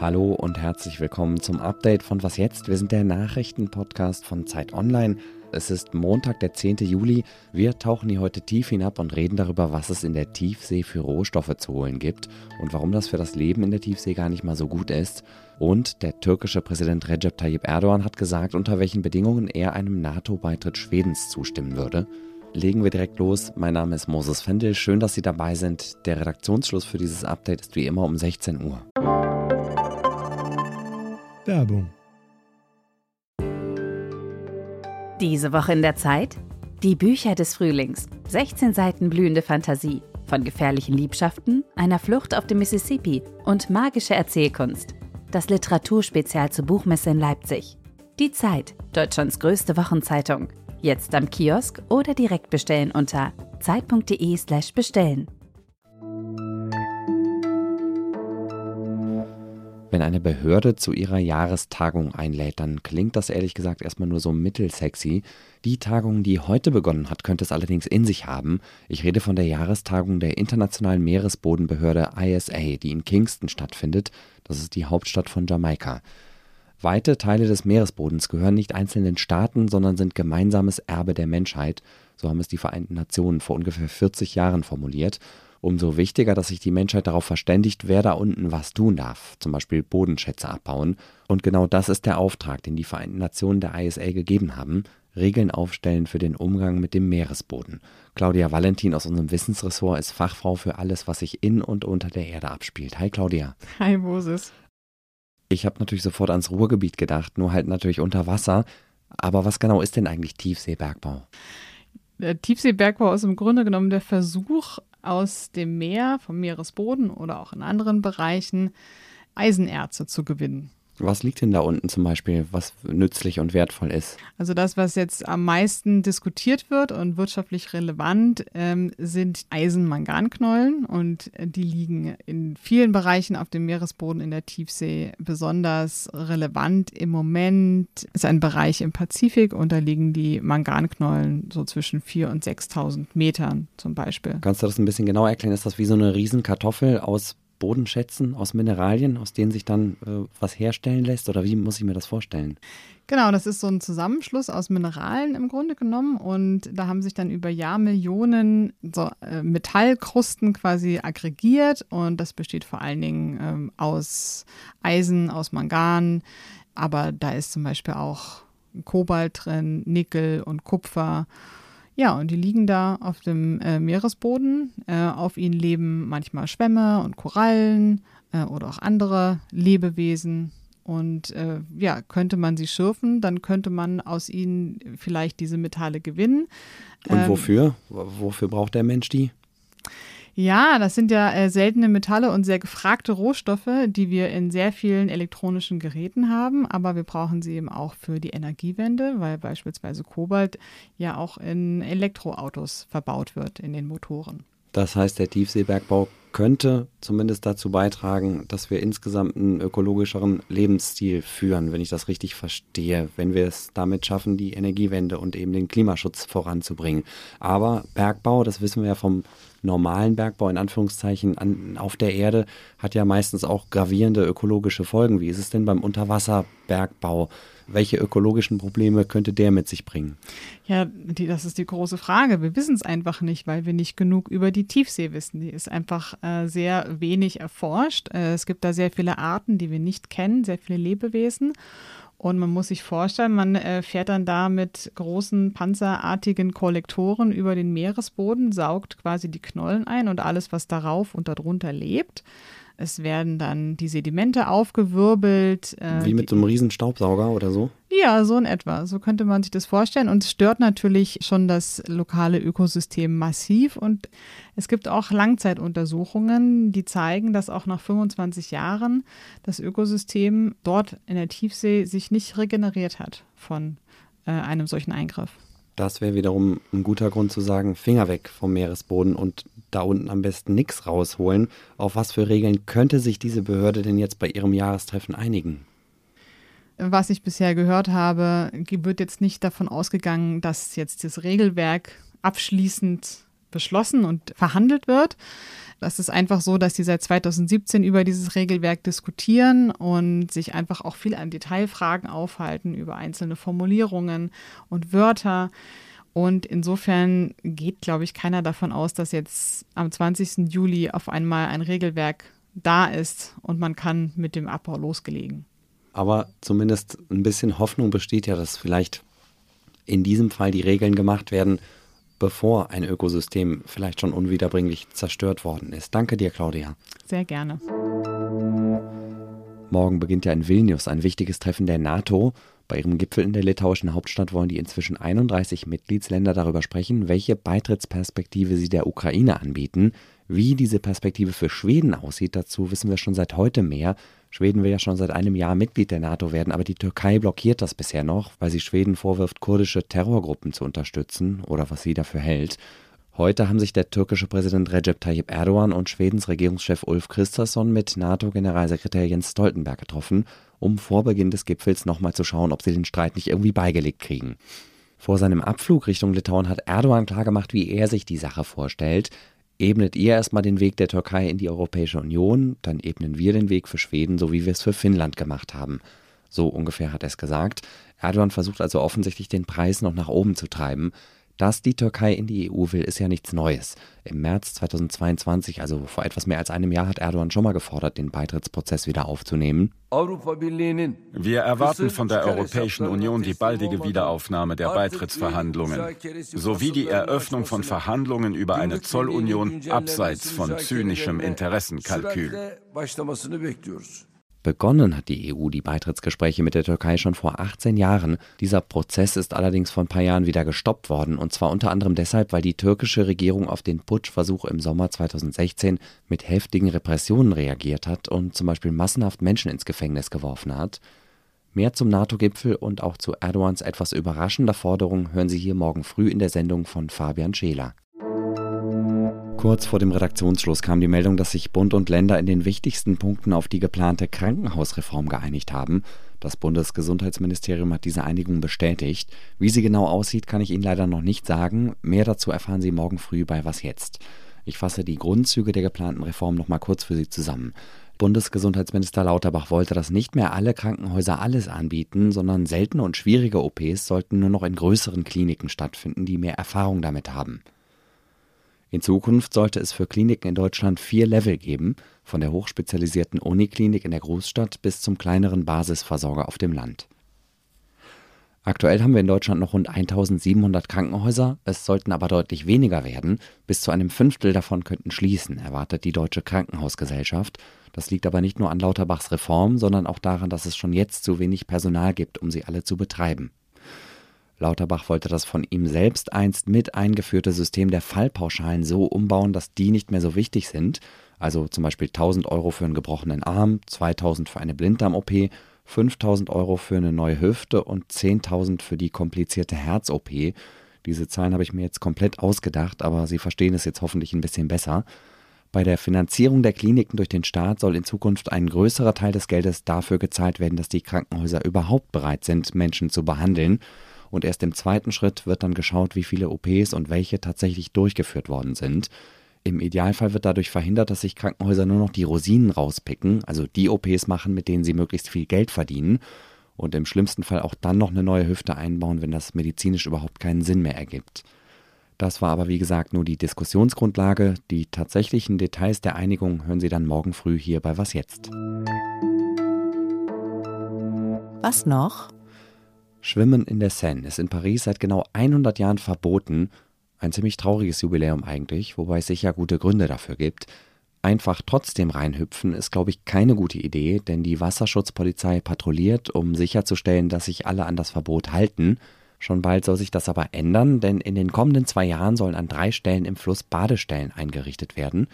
Hallo und herzlich willkommen zum Update von Was jetzt? Wir sind der Nachrichtenpodcast von Zeit Online. Es ist Montag, der 10. Juli. Wir tauchen hier heute tief hinab und reden darüber, was es in der Tiefsee für Rohstoffe zu holen gibt und warum das für das Leben in der Tiefsee gar nicht mal so gut ist. Und der türkische Präsident Recep Tayyip Erdogan hat gesagt, unter welchen Bedingungen er einem NATO-Beitritt Schwedens zustimmen würde. Legen wir direkt los. Mein Name ist Moses Fendel. Schön, dass Sie dabei sind. Der Redaktionsschluss für dieses Update ist wie immer um 16 Uhr. Werbung. Diese Woche in der Zeit? Die Bücher des Frühlings. 16 Seiten blühende Fantasie. Von gefährlichen Liebschaften, einer Flucht auf dem Mississippi und magische Erzählkunst. Das Literaturspezial zur Buchmesse in Leipzig. Die Zeit, Deutschlands größte Wochenzeitung. Jetzt am Kiosk oder direkt bestellen unter zeit.de/slash bestellen. Wenn eine Behörde zu ihrer Jahrestagung einlädt, dann klingt das ehrlich gesagt erstmal nur so mittelsexy. Die Tagung, die heute begonnen hat, könnte es allerdings in sich haben. Ich rede von der Jahrestagung der Internationalen Meeresbodenbehörde ISA, die in Kingston stattfindet. Das ist die Hauptstadt von Jamaika. Weite Teile des Meeresbodens gehören nicht einzelnen Staaten, sondern sind gemeinsames Erbe der Menschheit. So haben es die Vereinten Nationen vor ungefähr 40 Jahren formuliert. Umso wichtiger, dass sich die Menschheit darauf verständigt, wer da unten was tun darf, zum Beispiel Bodenschätze abbauen. Und genau das ist der Auftrag, den die Vereinten Nationen der ISA gegeben haben. Regeln aufstellen für den Umgang mit dem Meeresboden. Claudia Valentin aus unserem Wissensressort ist Fachfrau für alles, was sich in und unter der Erde abspielt. Hi Claudia. Hi Moses. Ich habe natürlich sofort ans Ruhrgebiet gedacht, nur halt natürlich unter Wasser. Aber was genau ist denn eigentlich Tiefseebergbau? Der Tiefseebergbau ist im Grunde genommen der Versuch, aus dem Meer, vom Meeresboden oder auch in anderen Bereichen Eisenerze zu gewinnen. Was liegt denn da unten zum Beispiel, was nützlich und wertvoll ist? Also das, was jetzt am meisten diskutiert wird und wirtschaftlich relevant, ähm, sind Eisenmanganknollen und die liegen in vielen Bereichen auf dem Meeresboden in der Tiefsee. Besonders relevant im Moment ist ein Bereich im Pazifik und da liegen die Manganknollen so zwischen 4.000 und 6.000 Metern zum Beispiel. Kannst du das ein bisschen genauer erklären? Ist das wie so eine Riesenkartoffel aus Bodenschätzen, aus Mineralien, aus denen sich dann äh, was herstellen lässt? Oder wie muss ich mir das vorstellen? Genau, das ist so ein Zusammenschluss aus Mineralien im Grunde genommen. Und da haben sich dann über Jahrmillionen so, äh, Metallkrusten quasi aggregiert. Und das besteht vor allen Dingen ähm, aus Eisen, aus Mangan. Aber da ist zum Beispiel auch Kobalt drin, Nickel und Kupfer. Ja, und die liegen da auf dem äh, Meeresboden. Äh, auf ihnen leben manchmal Schwämme und Korallen äh, oder auch andere Lebewesen. Und äh, ja, könnte man sie schürfen, dann könnte man aus ihnen vielleicht diese Metalle gewinnen. Und ähm, wofür? Wofür braucht der Mensch die? Ja, das sind ja äh, seltene Metalle und sehr gefragte Rohstoffe, die wir in sehr vielen elektronischen Geräten haben, aber wir brauchen sie eben auch für die Energiewende, weil beispielsweise Kobalt ja auch in Elektroautos verbaut wird, in den Motoren. Das heißt, der Tiefseebergbau könnte zumindest dazu beitragen, dass wir insgesamt einen ökologischeren Lebensstil führen, wenn ich das richtig verstehe, wenn wir es damit schaffen, die Energiewende und eben den Klimaschutz voranzubringen. Aber Bergbau, das wissen wir ja vom normalen Bergbau in Anführungszeichen an, auf der Erde hat ja meistens auch gravierende ökologische Folgen. Wie ist es denn beim Unterwasserbergbau? Welche ökologischen Probleme könnte der mit sich bringen? Ja, die, das ist die große Frage. Wir wissen es einfach nicht, weil wir nicht genug über die Tiefsee wissen. Die ist einfach äh, sehr wenig erforscht. Äh, es gibt da sehr viele Arten, die wir nicht kennen, sehr viele Lebewesen. Und man muss sich vorstellen, man äh, fährt dann da mit großen panzerartigen Kollektoren über den Meeresboden, saugt quasi die Knollen ein und alles, was darauf und darunter lebt. Es werden dann die Sedimente aufgewirbelt. Äh, Wie mit so einem riesen Staubsauger oder so? Ja, so in etwa. So könnte man sich das vorstellen. Und es stört natürlich schon das lokale Ökosystem massiv. Und es gibt auch Langzeituntersuchungen, die zeigen, dass auch nach 25 Jahren das Ökosystem dort in der Tiefsee sich nicht regeneriert hat von äh, einem solchen Eingriff. Das wäre wiederum ein guter Grund zu sagen, Finger weg vom Meeresboden und da unten am besten nichts rausholen. Auf was für Regeln könnte sich diese Behörde denn jetzt bei ihrem Jahrestreffen einigen? Was ich bisher gehört habe, wird jetzt nicht davon ausgegangen, dass jetzt das Regelwerk abschließend beschlossen und verhandelt wird. Das ist einfach so, dass die seit 2017 über dieses Regelwerk diskutieren und sich einfach auch viel an Detailfragen aufhalten über einzelne Formulierungen und Wörter. Und insofern geht, glaube ich, keiner davon aus, dass jetzt am 20. Juli auf einmal ein Regelwerk da ist und man kann mit dem Abbau losgelegen. Aber zumindest ein bisschen Hoffnung besteht ja, dass vielleicht in diesem Fall die Regeln gemacht werden, bevor ein Ökosystem vielleicht schon unwiederbringlich zerstört worden ist. Danke dir, Claudia. Sehr gerne. Morgen beginnt ja in Vilnius ein wichtiges Treffen der NATO. Bei ihrem Gipfel in der litauischen Hauptstadt wollen die inzwischen 31 Mitgliedsländer darüber sprechen, welche Beitrittsperspektive sie der Ukraine anbieten. Wie diese Perspektive für Schweden aussieht, dazu wissen wir schon seit heute mehr. Schweden will ja schon seit einem Jahr Mitglied der NATO werden, aber die Türkei blockiert das bisher noch, weil sie Schweden vorwirft, kurdische Terrorgruppen zu unterstützen oder was sie dafür hält. Heute haben sich der türkische Präsident Recep Tayyip Erdogan und Schwedens Regierungschef Ulf Kristersson mit NATO-Generalsekretär Jens Stoltenberg getroffen, um vor Beginn des Gipfels nochmal zu schauen, ob sie den Streit nicht irgendwie beigelegt kriegen. Vor seinem Abflug Richtung Litauen hat Erdogan klargemacht, wie er sich die Sache vorstellt ebnet ihr erstmal den Weg der Türkei in die Europäische Union, dann ebnen wir den Weg für Schweden, so wie wir es für Finnland gemacht haben. So ungefähr hat er es gesagt. Erdogan versucht also offensichtlich den Preis noch nach oben zu treiben. Dass die Türkei in die EU will, ist ja nichts Neues. Im März 2022, also vor etwas mehr als einem Jahr, hat Erdogan schon mal gefordert, den Beitrittsprozess wieder aufzunehmen. Wir erwarten von der Europäischen Union die baldige Wiederaufnahme der Beitrittsverhandlungen sowie die Eröffnung von Verhandlungen über eine Zollunion abseits von zynischem Interessenkalkül. Begonnen hat die EU die Beitrittsgespräche mit der Türkei schon vor 18 Jahren. Dieser Prozess ist allerdings vor ein paar Jahren wieder gestoppt worden, und zwar unter anderem deshalb, weil die türkische Regierung auf den Putschversuch im Sommer 2016 mit heftigen Repressionen reagiert hat und zum Beispiel massenhaft Menschen ins Gefängnis geworfen hat. Mehr zum NATO-Gipfel und auch zu Erdogans etwas überraschender Forderung hören Sie hier morgen früh in der Sendung von Fabian Scheler. Kurz vor dem Redaktionsschluss kam die Meldung, dass sich Bund und Länder in den wichtigsten Punkten auf die geplante Krankenhausreform geeinigt haben. Das Bundesgesundheitsministerium hat diese Einigung bestätigt. Wie sie genau aussieht, kann ich Ihnen leider noch nicht sagen. Mehr dazu erfahren Sie morgen früh bei Was jetzt. Ich fasse die Grundzüge der geplanten Reform noch mal kurz für Sie zusammen. Bundesgesundheitsminister Lauterbach wollte, dass nicht mehr alle Krankenhäuser alles anbieten, sondern seltene und schwierige OPs sollten nur noch in größeren Kliniken stattfinden, die mehr Erfahrung damit haben. In Zukunft sollte es für Kliniken in Deutschland vier Level geben, von der hochspezialisierten Uniklinik in der Großstadt bis zum kleineren Basisversorger auf dem Land. Aktuell haben wir in Deutschland noch rund 1700 Krankenhäuser, es sollten aber deutlich weniger werden, bis zu einem Fünftel davon könnten schließen, erwartet die Deutsche Krankenhausgesellschaft. Das liegt aber nicht nur an Lauterbachs Reform, sondern auch daran, dass es schon jetzt zu wenig Personal gibt, um sie alle zu betreiben. Lauterbach wollte das von ihm selbst einst mit eingeführte System der Fallpauschalen so umbauen, dass die nicht mehr so wichtig sind. Also zum Beispiel 1000 Euro für einen gebrochenen Arm, 2000 für eine Blinddarm-OP, 5000 Euro für eine neue Hüfte und 10.000 für die komplizierte Herz-OP. Diese Zahlen habe ich mir jetzt komplett ausgedacht, aber Sie verstehen es jetzt hoffentlich ein bisschen besser. Bei der Finanzierung der Kliniken durch den Staat soll in Zukunft ein größerer Teil des Geldes dafür gezahlt werden, dass die Krankenhäuser überhaupt bereit sind, Menschen zu behandeln und erst im zweiten Schritt wird dann geschaut, wie viele OPs und welche tatsächlich durchgeführt worden sind. Im Idealfall wird dadurch verhindert, dass sich Krankenhäuser nur noch die Rosinen rauspicken, also die OPs machen, mit denen sie möglichst viel Geld verdienen und im schlimmsten Fall auch dann noch eine neue Hüfte einbauen, wenn das medizinisch überhaupt keinen Sinn mehr ergibt. Das war aber wie gesagt nur die Diskussionsgrundlage. Die tatsächlichen Details der Einigung hören Sie dann morgen früh hier bei Was jetzt. Was noch? Schwimmen in der Seine ist in Paris seit genau 100 Jahren verboten. Ein ziemlich trauriges Jubiläum eigentlich, wobei es sicher gute Gründe dafür gibt. Einfach trotzdem reinhüpfen ist, glaube ich, keine gute Idee, denn die Wasserschutzpolizei patrouilliert, um sicherzustellen, dass sich alle an das Verbot halten. Schon bald soll sich das aber ändern, denn in den kommenden zwei Jahren sollen an drei Stellen im Fluss Badestellen eingerichtet werden.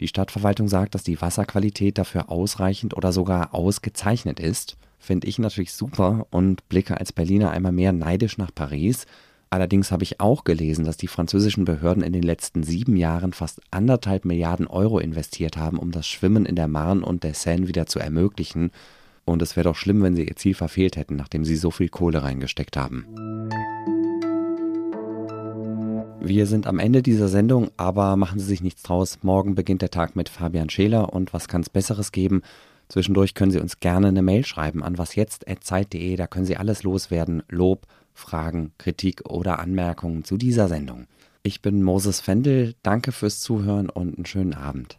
Die Stadtverwaltung sagt, dass die Wasserqualität dafür ausreichend oder sogar ausgezeichnet ist finde ich natürlich super und blicke als Berliner einmal mehr neidisch nach Paris. Allerdings habe ich auch gelesen, dass die französischen Behörden in den letzten sieben Jahren fast anderthalb Milliarden Euro investiert haben, um das Schwimmen in der Marne und der Seine wieder zu ermöglichen. Und es wäre doch schlimm, wenn sie ihr Ziel verfehlt hätten, nachdem sie so viel Kohle reingesteckt haben. Wir sind am Ende dieser Sendung, aber machen Sie sich nichts draus. Morgen beginnt der Tag mit Fabian Scheler und was kann es Besseres geben? Zwischendurch können Sie uns gerne eine Mail schreiben an wasjetzt.zeit.de. Da können Sie alles loswerden. Lob, Fragen, Kritik oder Anmerkungen zu dieser Sendung. Ich bin Moses Fendel. Danke fürs Zuhören und einen schönen Abend.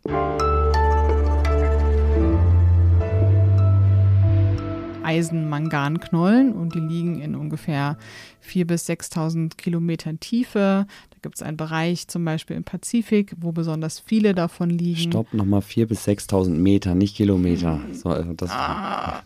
Eisen-Mangan-Knollen und die liegen in ungefähr 4.000 bis 6.000 Kilometern Tiefe. Da gibt es einen Bereich zum Beispiel im Pazifik, wo besonders viele davon liegen. Stopp, nochmal 4.000 bis 6.000 Meter, nicht Kilometer. So, also das ah.